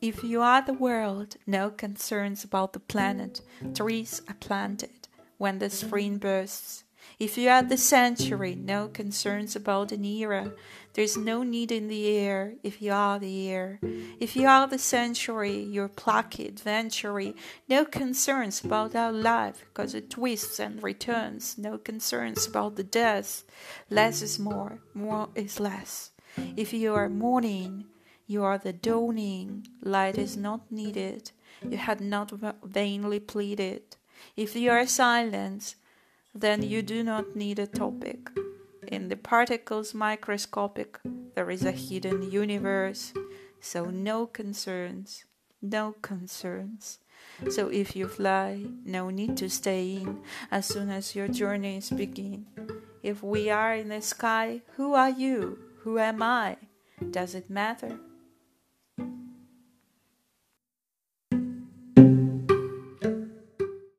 If you are the world, no concerns about the planet. Trees are planted when the spring bursts. If you are the century, no concerns about an era. There's no need in the air if you are the air. If you are the century, you're plucky, adventury. No concerns about our life, because it twists and returns. No concerns about the death. Less is more, more is less. If you are morning, you are the dawning. Light is not needed. You had not vainly pleaded. If you are silence, then you do not need a topic. In the particles microscopic, there is a hidden universe, so no concerns, no concerns. So if you fly, no need to stay in as soon as your journeys begin. If we are in the sky, who are you? Who am I? Does it matter?